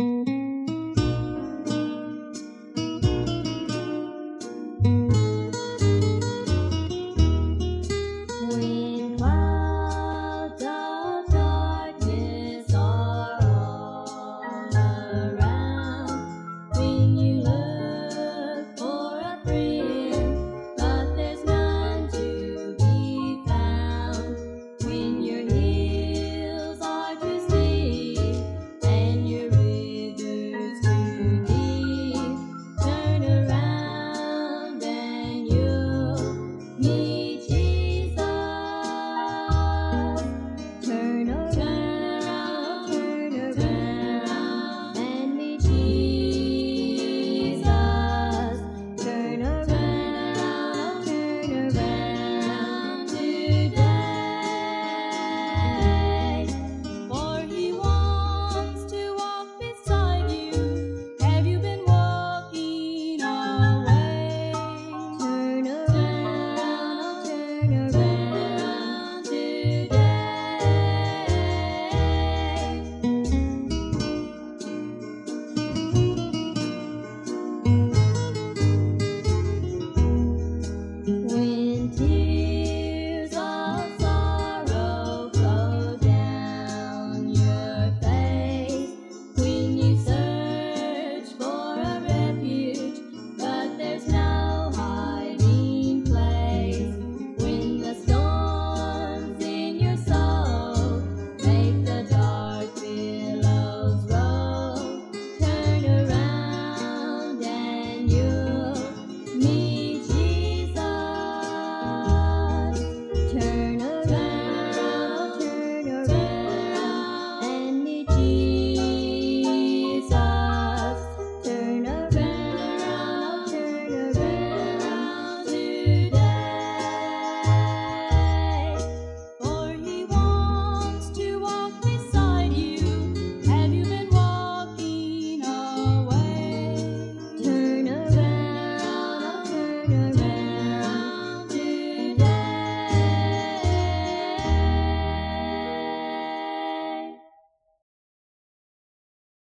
you today.